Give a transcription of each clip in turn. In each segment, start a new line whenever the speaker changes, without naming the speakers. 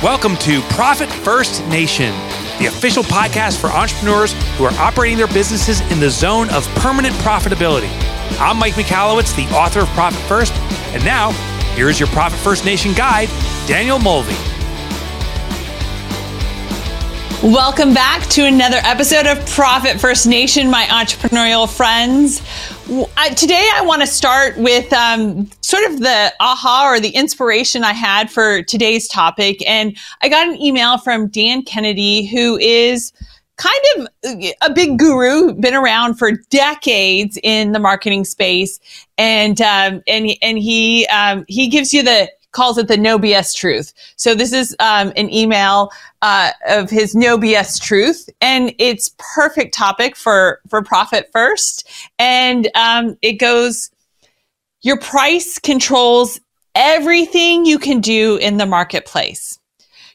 Welcome to Profit First Nation, the official podcast for entrepreneurs who are operating their businesses in the zone of permanent profitability. I'm Mike Michalowicz, the author of Profit First, and now here's your Profit First Nation guide, Danielle Mulvey.
Welcome back to another episode of Profit First Nation, my entrepreneurial friends. Today, I want to start with um, sort of the aha or the inspiration I had for today's topic. And I got an email from Dan Kennedy, who is kind of a big guru, been around for decades in the marketing space, and um, and and he um, he gives you the calls it the no BS truth. So this is um, an email uh, of his no BS truth, and it's perfect topic for for profit first. And um, it goes, your price controls everything you can do in the marketplace.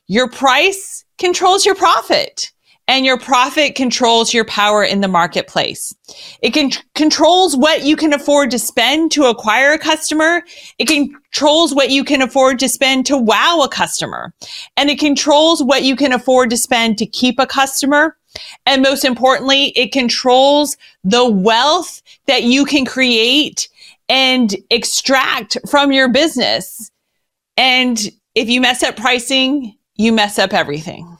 Your price controls your profit and your profit controls your power in the marketplace. It can controls what you can afford to spend to acquire a customer. It controls what you can afford to spend to wow a customer. And it controls what you can afford to spend to keep a customer. And most importantly, it controls the wealth that you can create and extract from your business. And if you mess up pricing, you mess up everything.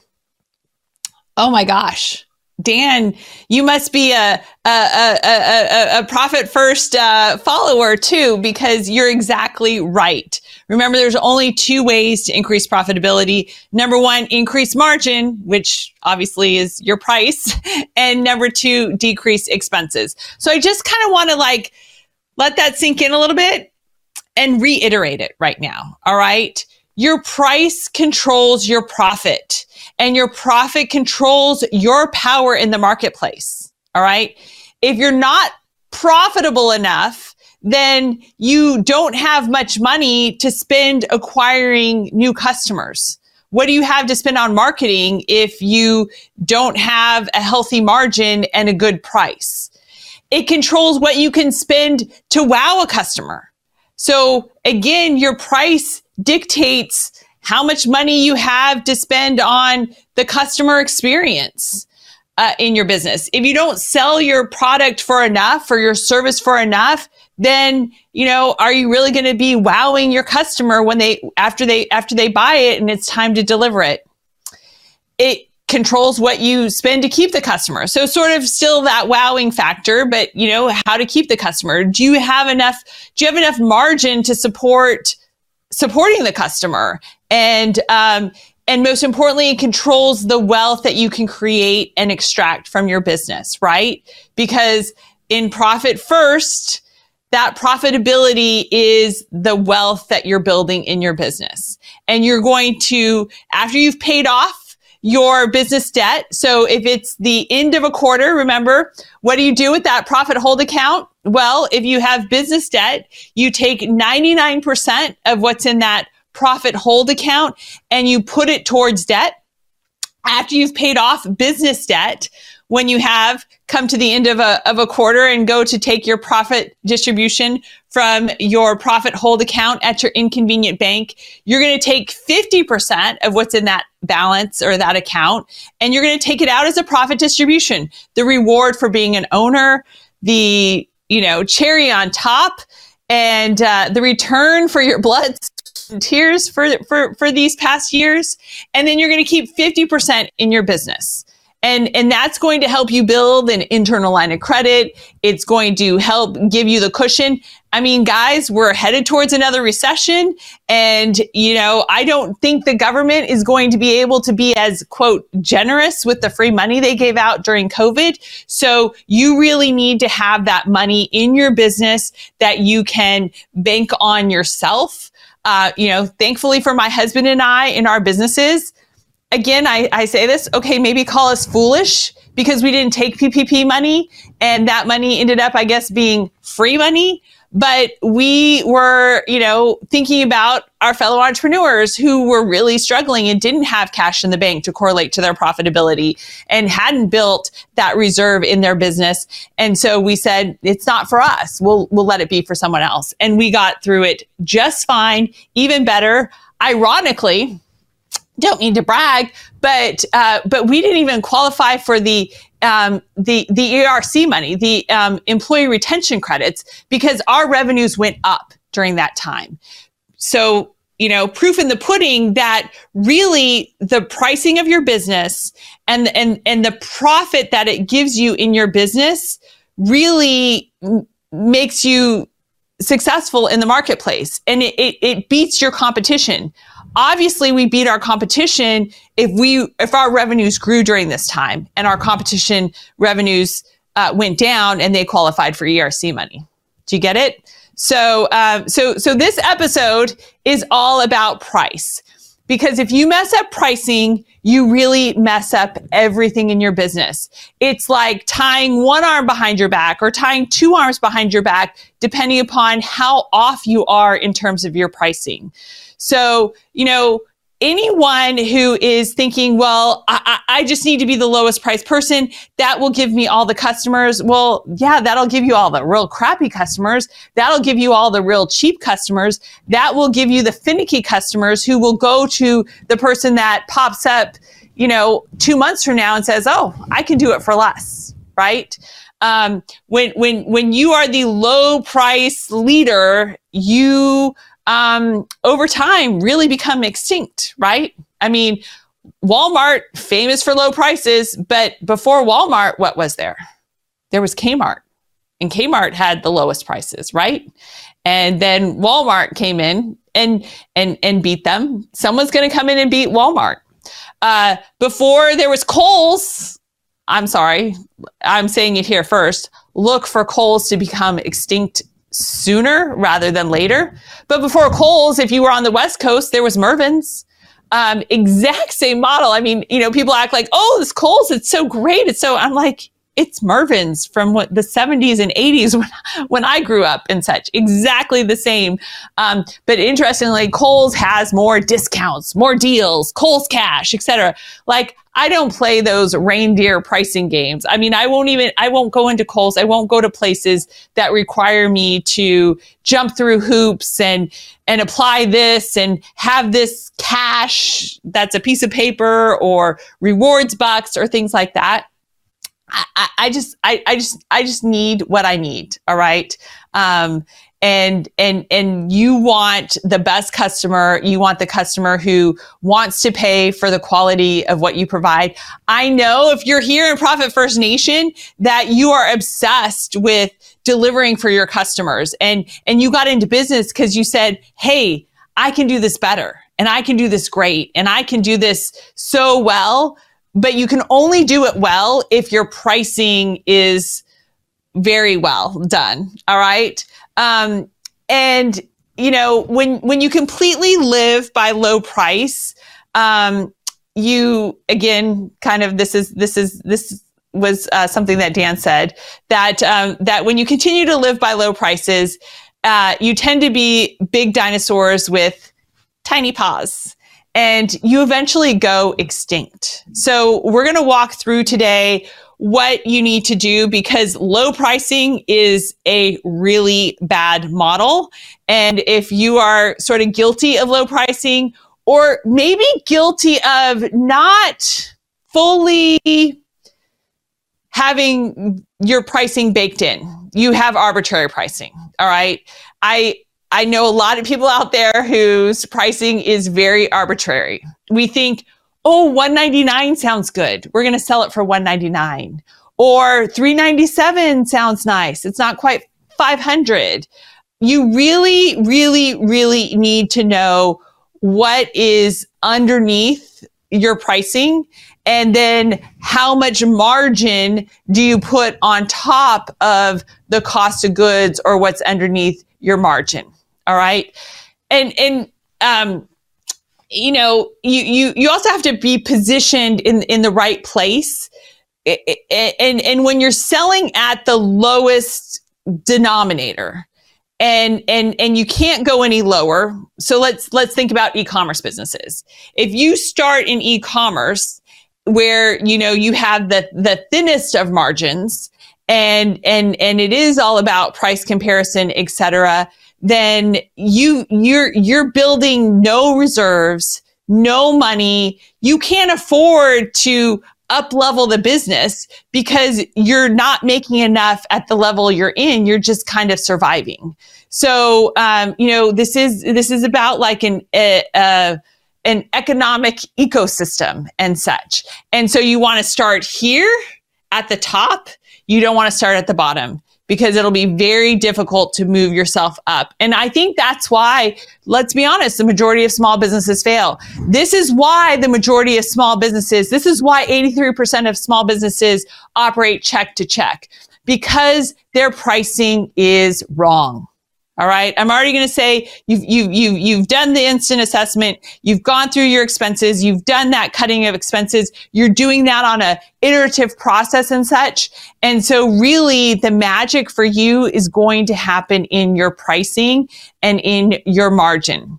Oh my gosh. Dan, you must be a a, a, a, a profit first uh, follower too, because you're exactly right. Remember, there's only two ways to increase profitability. Number one, increase margin, which obviously is your price, and number two, decrease expenses. So I just kind of want to like let that sink in a little bit and reiterate it right now. All right. Your price controls your profit and your profit controls your power in the marketplace. All right. If you're not profitable enough, then you don't have much money to spend acquiring new customers. What do you have to spend on marketing if you don't have a healthy margin and a good price? It controls what you can spend to wow a customer. So again, your price dictates how much money you have to spend on the customer experience uh, in your business. If you don't sell your product for enough or your service for enough, then you know are you really going to be wowing your customer when they after they after they buy it and it's time to deliver it it controls what you spend to keep the customer. So sort of still that wowing factor but you know how to keep the customer. Do you have enough do you have enough margin to support supporting the customer? And um, and most importantly controls the wealth that you can create and extract from your business right? Because in profit first that profitability is the wealth that you're building in your business. And you're going to after you've paid off your business debt. So if it's the end of a quarter, remember, what do you do with that profit hold account? Well, if you have business debt, you take 99% of what's in that profit hold account and you put it towards debt. After you've paid off business debt, when you have come to the end of a, of a quarter and go to take your profit distribution from your profit hold account at your inconvenient bank, you're going to take 50% of what's in that balance or that account and you're going to take it out as a profit distribution. The reward for being an owner, the, you know, cherry on top and uh, the return for your blood and tears for, for, for these past years. And then you're going to keep 50% in your business. And, and that's going to help you build an internal line of credit. It's going to help give you the cushion. I mean, guys, we're headed towards another recession. And, you know, I don't think the government is going to be able to be as, quote, generous with the free money they gave out during COVID. So you really need to have that money in your business that you can bank on yourself. Uh, you know, thankfully for my husband and I in our businesses, again, I, I say this, okay, maybe call us foolish because we didn't take PPP money and that money ended up, I guess, being free money. But we were, you know, thinking about our fellow entrepreneurs who were really struggling and didn't have cash in the bank to correlate to their profitability and hadn't built that reserve in their business. And so we said, it's not for us. We'll, we'll let it be for someone else. And we got through it just fine, even better. Ironically, don't mean to brag, but uh, but we didn't even qualify for the um, the the ERC money, the um, employee retention credits, because our revenues went up during that time. So you know, proof in the pudding that really the pricing of your business and and and the profit that it gives you in your business really makes you successful in the marketplace and it, it, it beats your competition obviously we beat our competition if we if our revenues grew during this time and our competition revenues uh, went down and they qualified for ERC money. Do you get it? So uh, so so this episode is all about price because if you mess up pricing, you really mess up everything in your business. It's like tying one arm behind your back or tying two arms behind your back, depending upon how off you are in terms of your pricing. So, you know, anyone who is thinking, well, I, I, just need to be the lowest price person, that will give me all the customers. Well, yeah, that'll give you all the real crappy customers. That'll give you all the real cheap customers. That will give you the finicky customers who will go to the person that pops up, you know, two months from now and says, oh, I can do it for less, right? Um, when, when, when you are the low price leader, you um, over time really become extinct, right? I mean, Walmart, famous for low prices, but before Walmart, what was there? There was Kmart. And Kmart had the lowest prices, right? And then Walmart came in and and and beat them. Someone's going to come in and beat Walmart. Uh, before there was Kohl's, I'm sorry, I'm saying it here first. Look for Kohl's to become extinct sooner rather than later. But before Kohl's, if you were on the West Coast, there was Mervyn's. Um, exact same model. I mean, you know, people act like, oh, this Kohl's, it's so great. It's so, I'm like, it's Mervyn's from what the 70s and 80s when, when I grew up and such. Exactly the same. Um, but interestingly, Kohl's has more discounts, more deals, Kohl's cash, etc. Like I don't play those reindeer pricing games. I mean, I won't even, I won't go into Kohl's. I won't go to places that require me to jump through hoops and, and apply this and have this cash that's a piece of paper or rewards bucks or things like that. I, I just, I, I just, I just need what I need. All right. Um, and, and, and you want the best customer. You want the customer who wants to pay for the quality of what you provide. I know if you're here in Profit First Nation that you are obsessed with delivering for your customers and, and you got into business because you said, Hey, I can do this better and I can do this great and I can do this so well but you can only do it well if your pricing is very well done. All right. Um, and you know, when, when you completely live by low price, um, you again, kind of, this is, this is, this was uh, something that Dan said that, um, that when you continue to live by low prices, uh, you tend to be big dinosaurs with tiny paws and you eventually go extinct. So we're going to walk through today what you need to do because low pricing is a really bad model. And if you are sort of guilty of low pricing or maybe guilty of not fully having your pricing baked in, you have arbitrary pricing. All right. I, I know a lot of people out there whose pricing is very arbitrary. We think, oh, 199 sounds good. We're going to sell it for 199 or 397 sounds nice. It's not quite 500. You really, really, really need to know what is underneath your pricing and then how much margin do you put on top of the cost of goods or what's underneath your margin all right. And, and, um, you know, you, you, you also have to be positioned in, in the right place. And, and when you're selling at the lowest denominator, and and and you can't go any lower so let's let's think about e-commerce businesses if you start in e-commerce where you know you have the the thinnest of margins and and and it is all about price comparison etc then you you're you're building no reserves no money. You can't afford to up level the business because you're not making enough at the level you're in. You're just kind of surviving. So, um, you know, this is, this is about like an, a, an economic ecosystem and such. And so you want to start here at the top. You don't want to start at the bottom because it'll be very difficult to move yourself up. And I think that's why, let's be honest, the majority of small businesses fail. This is why the majority of small businesses, this is why 83% of small businesses operate check to check because their pricing is wrong. All right. I'm already going to say you've, you've, you've, you've done the instant assessment. You've gone through your expenses. You've done that cutting of expenses. You're doing that on a iterative process and such. And so really the magic for you is going to happen in your pricing and in your margin.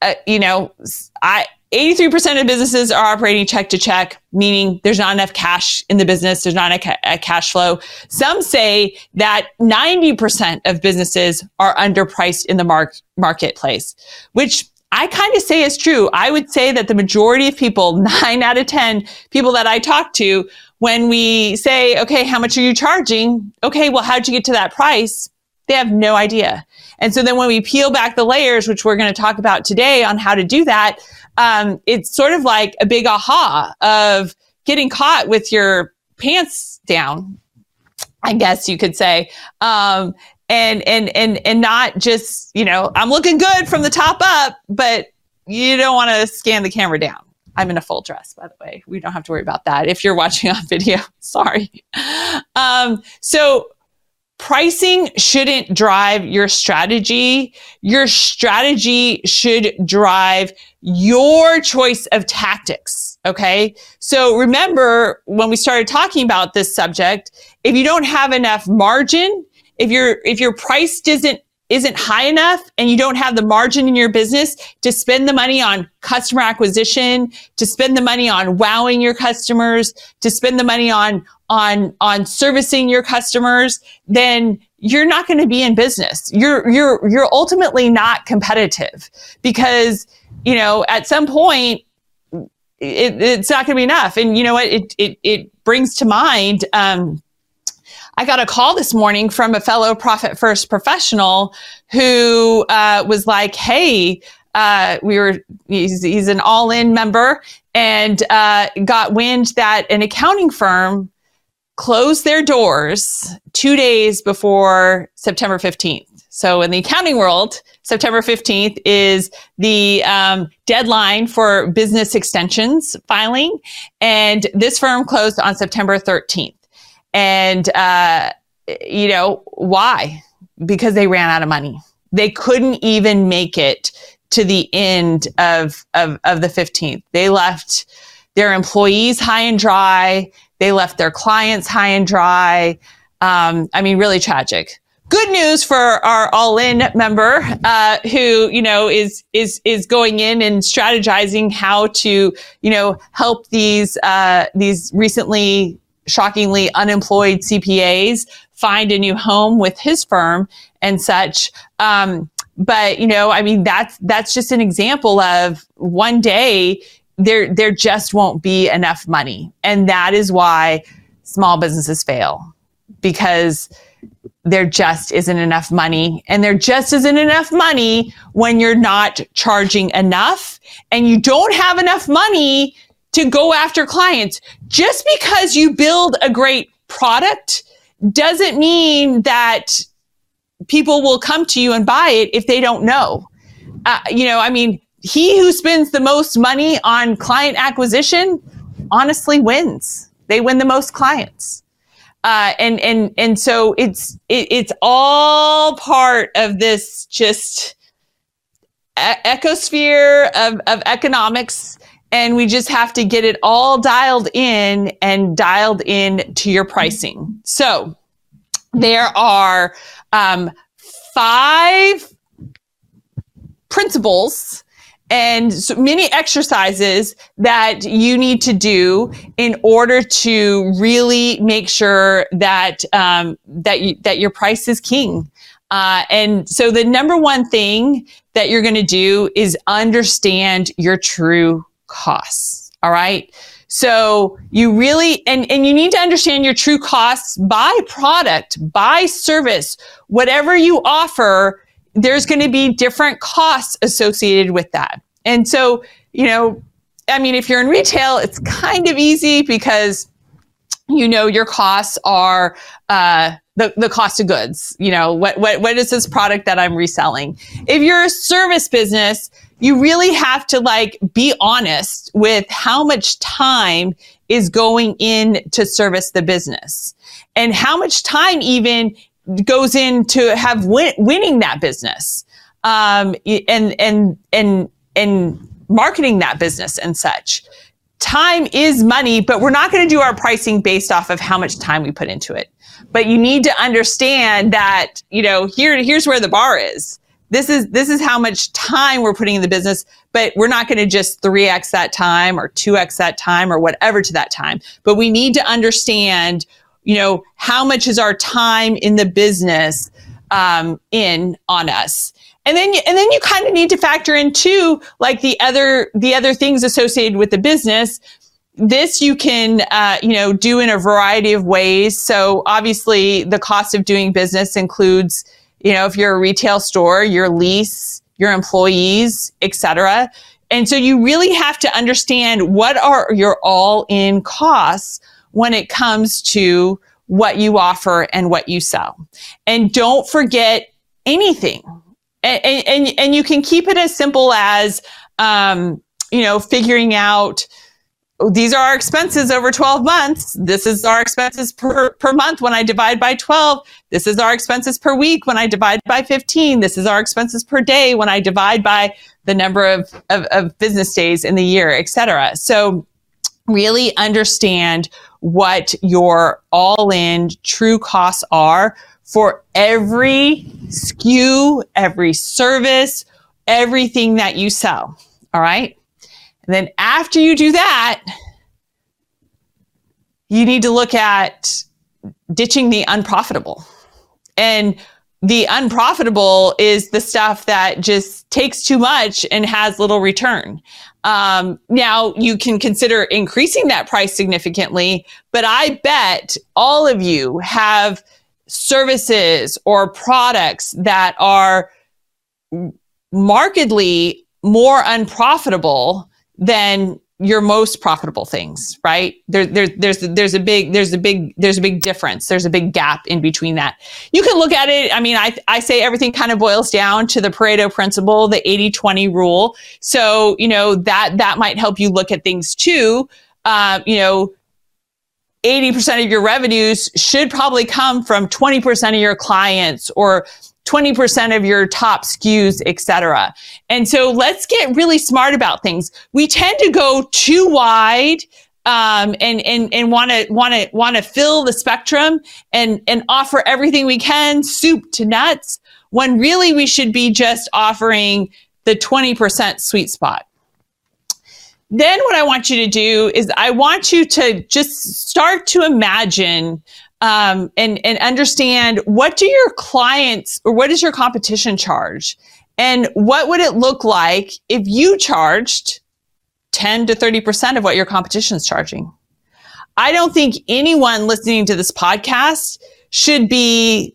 Uh, you know, I, 83% of businesses are operating check to check, meaning there's not enough cash in the business. There's not a, ca- a, cash flow. Some say that 90% of businesses are underpriced in the mar- marketplace, which I kind of say is true. I would say that the majority of people, nine out of 10 people that I talk to, when we say, okay, how much are you charging? Okay, well, how'd you get to that price? They have no idea. And so then when we peel back the layers, which we're going to talk about today on how to do that, um, it's sort of like a big aha of getting caught with your pants down, I guess you could say. Um, and, and, and, and not just, you know, I'm looking good from the top up, but you don't want to scan the camera down. I'm in a full dress, by the way. We don't have to worry about that. If you're watching on video, sorry. Um, so pricing shouldn't drive your strategy. Your strategy should drive your choice of tactics. Okay. So remember when we started talking about this subject, if you don't have enough margin, if your, if your price isn't isn't high enough and you don't have the margin in your business to spend the money on customer acquisition, to spend the money on wowing your customers, to spend the money on, on, on servicing your customers, then you're not going to be in business. You're, you're, you're ultimately not competitive because, you know, at some point, it, it's not going to be enough. And you know what? It, it, it brings to mind, um, I got a call this morning from a fellow Profit First professional who uh, was like, "Hey, uh, we were he's, he's an all in member and uh, got wind that an accounting firm closed their doors two days before September 15th. So in the accounting world, September 15th is the um, deadline for business extensions filing. And this firm closed on September 13th. And, uh, you know, why? Because they ran out of money. They couldn't even make it to the end of, of, of the 15th. They left their employees high and dry. They left their clients high and dry. Um, I mean, really tragic. Good news for our all-in member uh, who you know is is is going in and strategizing how to you know help these uh, these recently shockingly unemployed CPAs find a new home with his firm and such. Um, but you know, I mean, that's that's just an example of one day there there just won't be enough money, and that is why small businesses fail because there just isn't enough money and there just isn't enough money when you're not charging enough and you don't have enough money to go after clients. Just because you build a great product doesn't mean that people will come to you and buy it if they don't know. Uh, you know, I mean, he who spends the most money on client acquisition honestly wins. They win the most clients. Uh, and and and so it's it, it's all part of this just e- ecosphere of, of economics and we just have to get it all dialed in and dialed in to your pricing. So there are um, five principles and so many exercises that you need to do in order to really make sure that um, that you, that your price is king. Uh, and so the number one thing that you're going to do is understand your true costs. All right. So you really, and, and you need to understand your true costs by product, by service, whatever you offer, there's going to be different costs associated with that. And so, you know, I mean, if you're in retail, it's kind of easy because you know your costs are uh, the, the cost of goods. You know, what, what, what is this product that I'm reselling? If you're a service business, you really have to like be honest with how much time is going in to service the business and how much time even goes into have win- winning that business um, and and and and marketing that business and such. Time is money but we're not going to do our pricing based off of how much time we put into it. But you need to understand that you know here here's where the bar is. This is this is how much time we're putting in the business but we're not going to just 3x that time or 2x that time or whatever to that time. But we need to understand you know how much is our time in the business um, in on us? And then you, and then you kind of need to factor in too like the other the other things associated with the business. This you can uh, you know do in a variety of ways. So obviously the cost of doing business includes you know, if you're a retail store, your lease, your employees, etc. And so you really have to understand what are your all in costs when it comes to what you offer and what you sell. And don't forget anything. And, and, and you can keep it as simple as, um, you know, figuring out, these are our expenses over 12 months. This is our expenses per, per month when I divide by 12. This is our expenses per week when I divide by 15. This is our expenses per day when I divide by the number of, of, of business days in the year, etc. So really understand what your all in true costs are for every SKU, every service, everything that you sell. All right. And then after you do that, you need to look at ditching the unprofitable. And the unprofitable is the stuff that just takes too much and has little return. Um, now you can consider increasing that price significantly, but I bet all of you have services or products that are markedly more unprofitable than your most profitable things, right? There, there, there's, there's a big, there's a big, there's a big difference. There's a big gap in between that. You can look at it. I mean, I, I say everything kind of boils down to the Pareto principle, the 80 20 rule. So, you know, that, that might help you look at things too. Uh, you know, 80% of your revenues should probably come from 20% of your clients or 20% of your top SKUs, etc. And so let's get really smart about things. We tend to go too wide um, and and and want to want to want to fill the spectrum and and offer everything we can, soup to nuts, when really we should be just offering the 20% sweet spot. Then what I want you to do is I want you to just start to imagine um, and and understand what do your clients or what does your competition charge, and what would it look like if you charged ten to thirty percent of what your competition is charging. I don't think anyone listening to this podcast should be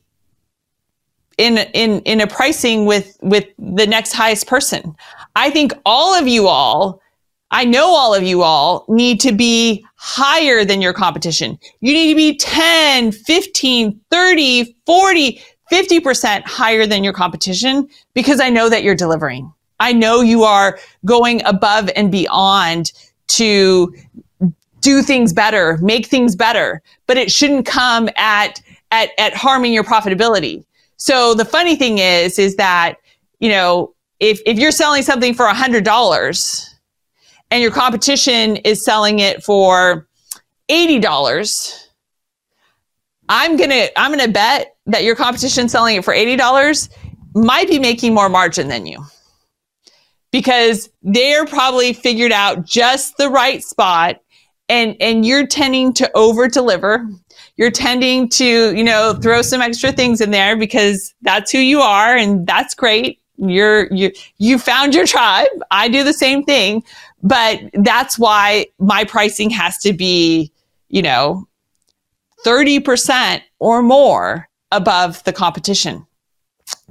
in in in a pricing with with the next highest person. I think all of you all I know all of you all need to be higher than your competition. You need to be 10, 15, 30, 40, 50% higher than your competition because I know that you're delivering. I know you are going above and beyond to do things better, make things better, but it shouldn't come at, at, at harming your profitability. So the funny thing is, is that, you know, if, if you're selling something for a hundred dollars, and your competition is selling it for $80, I'm to I'm to bet that your competition selling it for $80 might be making more margin than you. Because they're probably figured out just the right spot and and you're tending to over deliver. you're tending to, you know, throw some extra things in there because that's who you are and that's great. You're, you, you found your tribe. I do the same thing, but that's why my pricing has to be, you know, 30% or more above the competition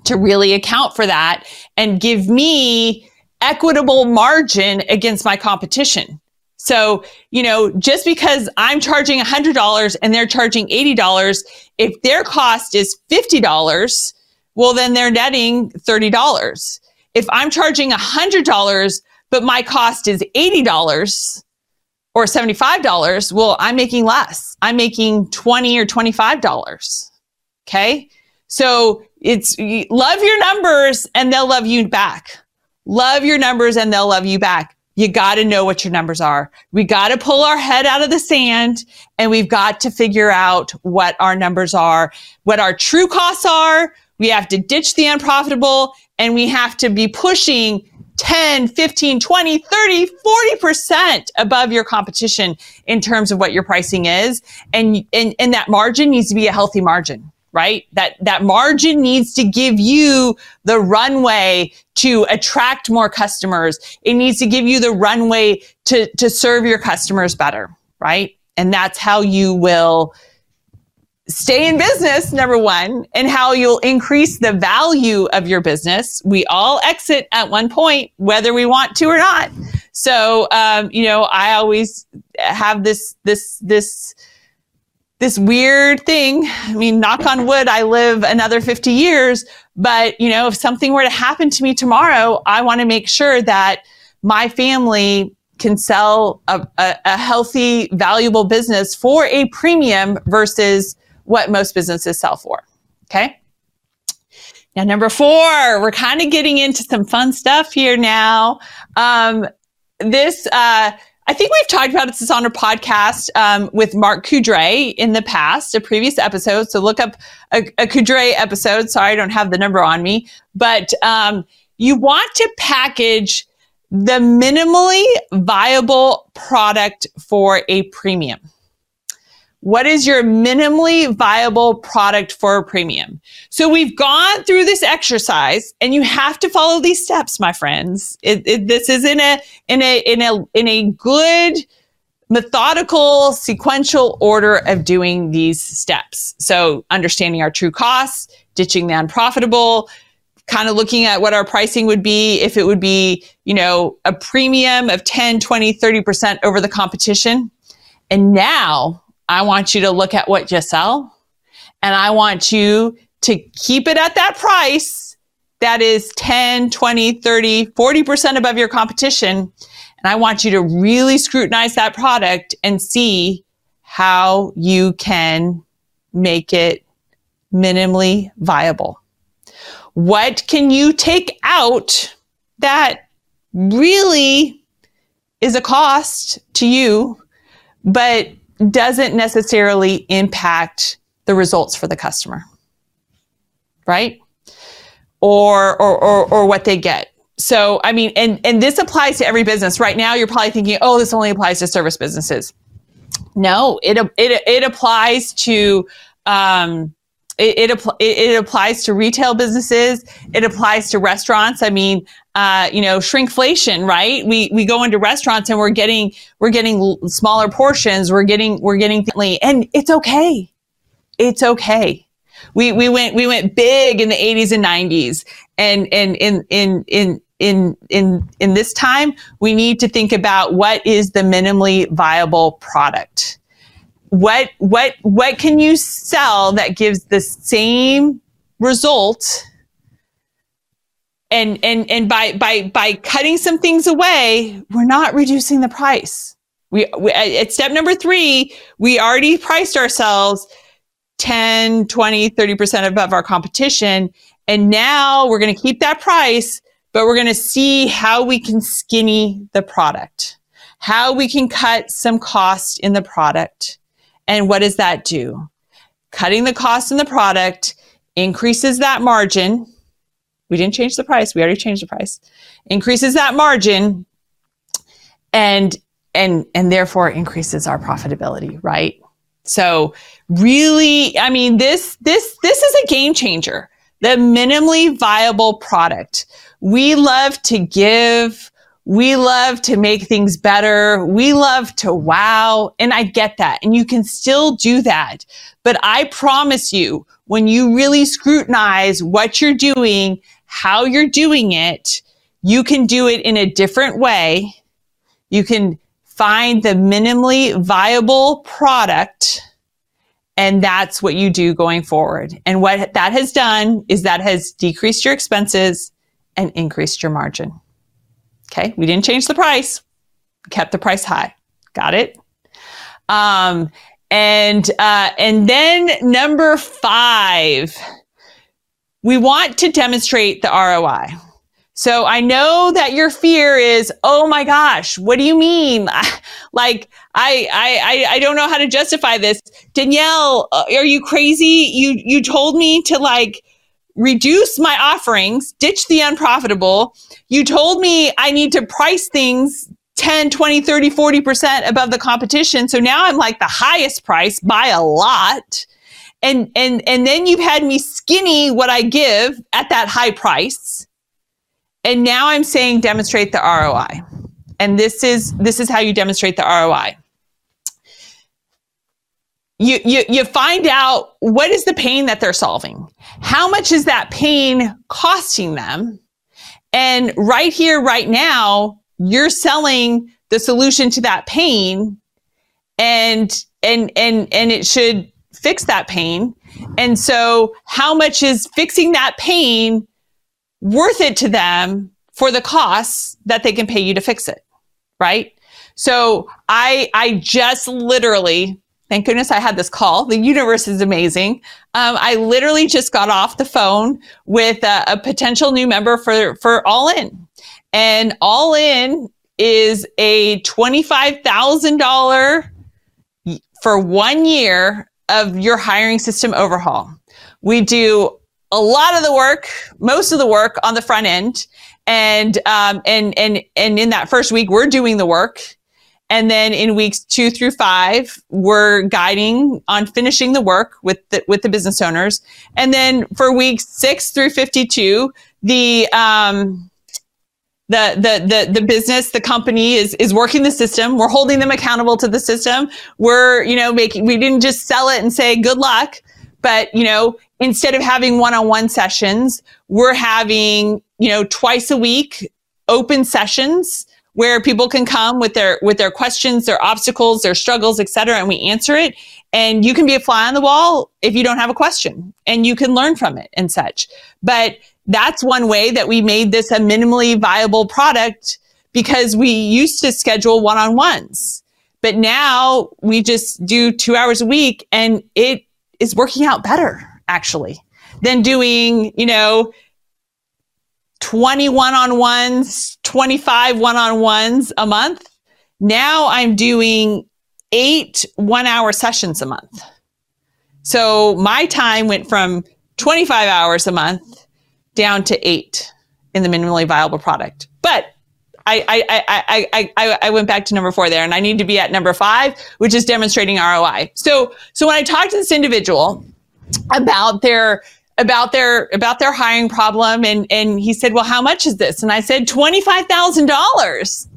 to really account for that and give me equitable margin against my competition. So, you know, just because I'm charging $100 and they're charging $80, if their cost is $50, well, then they're netting $30. If I'm charging $100, but my cost is $80 or $75, well, I'm making less. I'm making 20 or $25. Okay. So it's love your numbers and they'll love you back. Love your numbers and they'll love you back. You got to know what your numbers are. We got to pull our head out of the sand and we've got to figure out what our numbers are, what our true costs are. We have to ditch the unprofitable and we have to be pushing 10, 15, 20, 30, 40% above your competition in terms of what your pricing is. And, and, and that margin needs to be a healthy margin right? That, that margin needs to give you the runway to attract more customers. It needs to give you the runway to, to serve your customers better, right? And that's how you will stay in business, number one, and how you'll increase the value of your business. We all exit at one point, whether we want to or not. So, um, you know, I always have this, this, this, this weird thing. I mean, knock on wood, I live another 50 years, but you know, if something were to happen to me tomorrow, I want to make sure that my family can sell a, a, a, healthy, valuable business for a premium versus what most businesses sell for. Okay. Now, number four, we're kind of getting into some fun stuff here now. Um, this, uh, I think we've talked about this on our podcast um, with Mark Coudray in the past, a previous episode. So look up a, a Coudray episode. Sorry, I don't have the number on me, but um, you want to package the minimally viable product for a premium. What is your minimally viable product for a premium? So we've gone through this exercise and you have to follow these steps, my friends. It, it, this is in a, in a, in a, in a good, methodical, sequential order of doing these steps. So understanding our true costs, ditching the unprofitable, kind of looking at what our pricing would be if it would be, you know, a premium of 10, 20, 30% over the competition. And now I want you to look at what you sell and I want you to keep it at that price that is 10, 20, 30, 40% above your competition. And I want you to really scrutinize that product and see how you can make it minimally viable. What can you take out that really is a cost to you, but doesn't necessarily impact the results for the customer, right? Or, or, or, or what they get. So, I mean, and, and this applies to every business. Right now, you're probably thinking, oh, this only applies to service businesses. No, it, it, it applies to, um, it, it, it, applies to retail businesses. It applies to restaurants. I mean, uh, you know, shrinkflation, right? We, we go into restaurants and we're getting, we're getting smaller portions. We're getting, we're getting, and it's okay. It's okay. We, we went, we went big in the 80s and 90s and, and in, in, in, in, in, in this time, we need to think about what is the minimally viable product what what what can you sell that gives the same result? And and and by by by cutting some things away we're not reducing the price. We, we at step number 3 we already priced ourselves 10 20 30% above our competition. And now we're going to keep that price but we're going to see how we can skinny the product how we can cut some cost in the product and what does that do? Cutting the cost in the product increases that margin. We didn't change the price. We already changed the price. Increases that margin and and and therefore increases our profitability, right? So really, I mean, this, this, this is a game changer. The minimally viable product. We love to give. We love to make things better. We love to wow. And I get that. And you can still do that. But I promise you, when you really scrutinize what you're doing, how you're doing it, you can do it in a different way. You can find the minimally viable product and that's what you do going forward. And what that has done is that has decreased your expenses and increased your margin. Okay. We didn't change the price, kept the price high. Got it? Um, and, uh, and then number five, we want to demonstrate the ROI. So I know that your fear is, oh my gosh, what do you mean? like, I, I, I don't know how to justify this. Danielle, uh, are you crazy? You, you told me to like reduce my offerings, ditch the unprofitable. You told me I need to price things 10, 20, 30, 40% above the competition. So now I'm like the highest price by a lot. And, and, and then you've had me skinny what I give at that high price and now I'm saying demonstrate the ROI. And this is this is how you demonstrate the ROI. You, you, you find out what is the pain that they're solving? How much is that pain costing them? And right here, right now, you're selling the solution to that pain and, and, and, and it should fix that pain. And so how much is fixing that pain worth it to them for the costs that they can pay you to fix it. Right. So I, I just literally, thank goodness I had this call. The universe is amazing. Um, I literally just got off the phone with a, a potential new member for, for All In. And All In is a $25,000 for one year of your hiring system overhaul. We do a lot of the work, most of the work on the front end. And, um, and, and, and in that first week, we're doing the work. And then in weeks two through five, we're guiding on finishing the work with the, with the business owners. And then for weeks six through 52, the, um, the, the, the, the business, the company is, is working the system. We're holding them accountable to the system. We're, you know, making, we didn't just sell it and say good luck, but, you know, instead of having one-on-one sessions, we're having, you know, twice a week open sessions where people can come with their with their questions, their obstacles, their struggles, etc., and we answer it. And you can be a fly on the wall if you don't have a question, and you can learn from it and such. But that's one way that we made this a minimally viable product because we used to schedule one-on-ones. But now we just do two hours a week and it is working out better actually, than doing, you know, 20 one on ones, 25 one on ones a month. Now I'm doing eight one hour sessions a month. So my time went from 25 hours a month down to eight in the minimally viable product. But I, I, I, I, I, I went back to number four there and I need to be at number five, which is demonstrating ROI. So, so when I talked to this individual, about their about their about their hiring problem. And and he said well how much is this? And i said $25000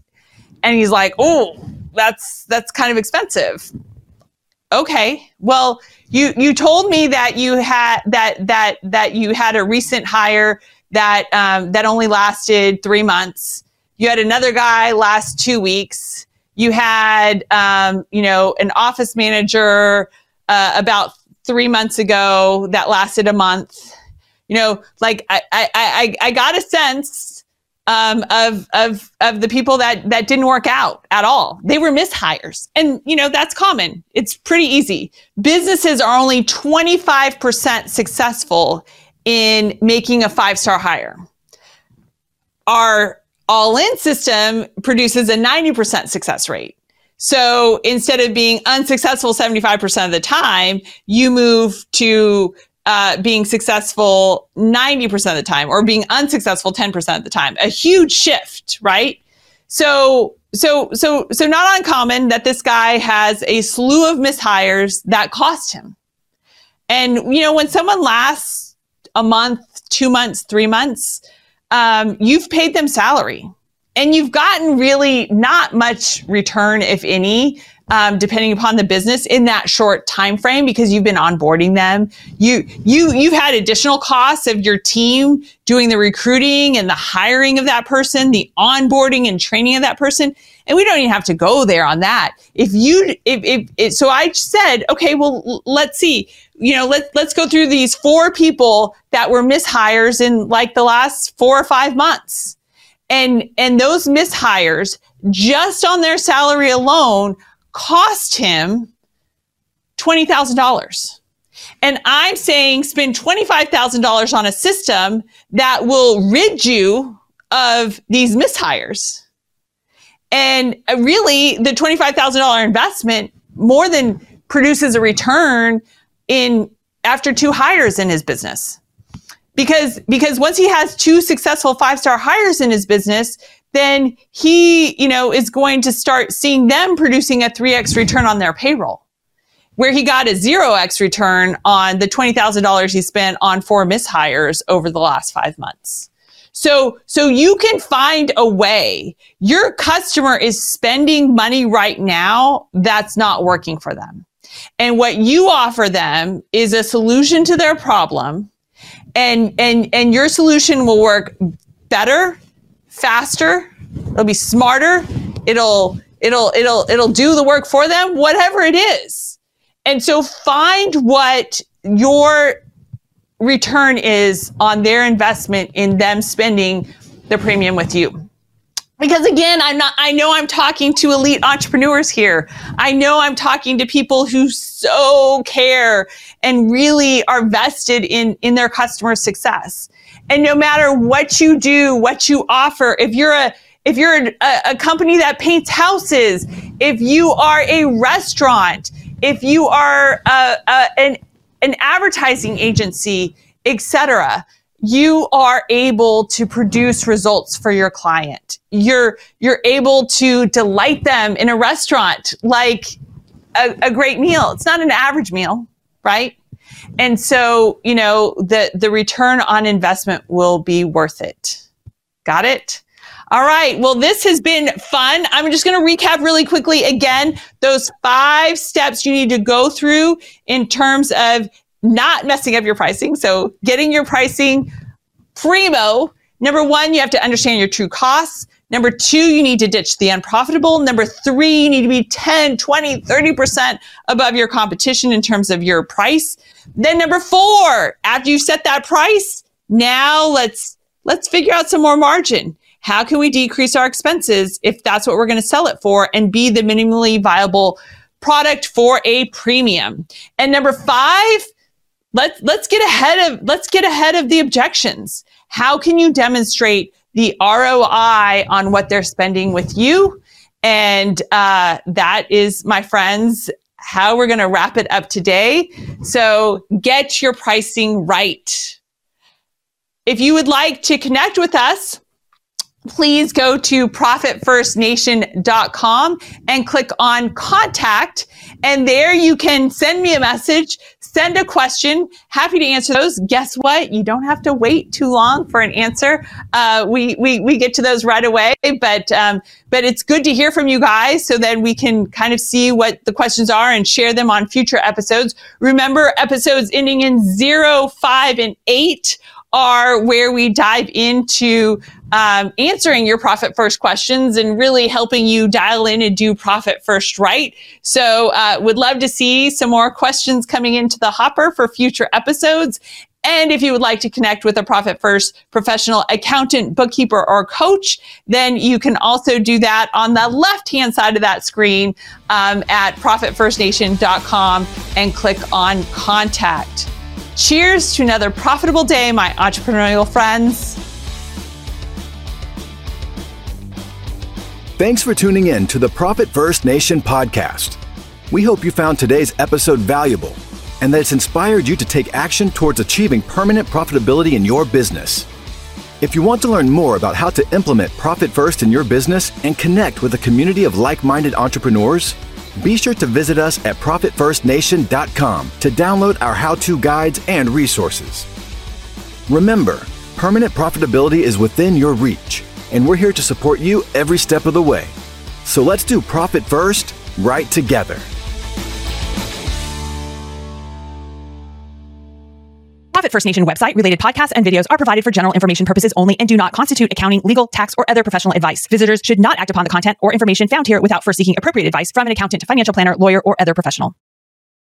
and he's like oh that's that's kind of expensive. Okay. Well you you told me that you had that that that you had a recent hire that um, that only lasted three months. You had another guy last two weeks. You had um, you know an office manager uh, about three months ago that lasted a month. You know, like I, I, I, I got a sense um, of of of the people that that didn't work out at all. They were mishires, and you know that's common. It's pretty easy. Businesses are only twenty five percent successful in making a five star hire. Our all in system produces a ninety percent success rate. So instead of being unsuccessful 75% of the time, you move to uh, being successful 90% of the time or being unsuccessful 10% of the time. A huge shift, right? So so so so not uncommon that this guy has a slew of mishires that cost him. And you know, when someone lasts a month, two months, three months, um, you've paid them salary and you've gotten really not much return, if any, um, depending upon the business in that short time frame because you've been onboarding them. You you you've had additional costs of your team doing the recruiting and the hiring of that person, the onboarding and training of that person, and we don't even have to go there on that. If you if if, if so, I said, okay, well, let's see. You know, let's let's go through these four people that were mishires in like the last four or five months. And, and those mishires just on their salary alone cost him $20,000. And I'm saying spend $25,000 on a system that will rid you of these mishires. And uh, really, the $25,000 investment more than produces a return in after two hires in his business. Because, because once he has two successful five star hires in his business, then he, you know, is going to start seeing them producing a 3x return on their payroll. Where he got a 0x return on the $20,000 he spent on four mishires over the last five months. So, so you can find a way. Your customer is spending money right now that's not working for them. And what you offer them is a solution to their problem. And, and, and your solution will work better faster, it'll be smarter, it'll it'll it'll it'll do the work for them, whatever it is. And so find what your return is on their investment in them spending the premium with you. Because again, I'm not, I know I'm talking to elite entrepreneurs here. I know I'm talking to people who so care and really are vested in, in their customer success. And no matter what you do, what you offer, if you're a, if you're a, a company that paints houses, if you are a restaurant, if you are a, a, an, an advertising agency, etc., you are able to produce results for your client. You're, you're able to delight them in a restaurant like a, a great meal. It's not an average meal, right? And so, you know, the, the return on investment will be worth it. Got it? All right. Well, this has been fun. I'm just going to recap really quickly again those five steps you need to go through in terms of not messing up your pricing. So getting your pricing primo. Number one, you have to understand your true costs. Number two, you need to ditch the unprofitable. Number three, you need to be 10, 20, 30% above your competition in terms of your price. Then number four, after you set that price, now let's, let's figure out some more margin. How can we decrease our expenses if that's what we're going to sell it for and be the minimally viable product for a premium? And number five, let's, let's get ahead of, let's get ahead of the objections. How can you demonstrate the ROI on what they're spending with you? And uh, that is, my friends, how we're going to wrap it up today. So get your pricing right. If you would like to connect with us, please go to profitfirstnation.com and click on contact. And there you can send me a message, send a question. Happy to answer those. Guess what? You don't have to wait too long for an answer. Uh, we, we, we get to those right away, but, um, but it's good to hear from you guys so that we can kind of see what the questions are and share them on future episodes. Remember episodes ending in zero, five, and eight are where we dive into um, answering your profit first questions and really helping you dial in and do profit first right. So, uh, would love to see some more questions coming into the hopper for future episodes. And if you would like to connect with a Profit First professional accountant, bookkeeper, or coach, then you can also do that on the left hand side of that screen um, at profitfirstnation.com and click on contact. Cheers to another profitable day, my entrepreneurial friends.
Thanks for tuning in to the Profit First Nation podcast. We hope you found today's episode valuable and that it's inspired you to take action towards achieving permanent profitability in your business. If you want to learn more about how to implement Profit First in your business and connect with a community of like minded entrepreneurs, be sure to visit us at ProfitFirstNation.com to download our how to guides and resources. Remember, permanent profitability is within your reach, and we're here to support you every step of the way. So let's do Profit First right together.
Profit First Nation website related podcasts and videos are provided for general information purposes only and do not constitute accounting, legal, tax, or other professional advice. Visitors should not act upon the content or information found here without first seeking appropriate advice from an accountant, financial planner, lawyer, or other professional.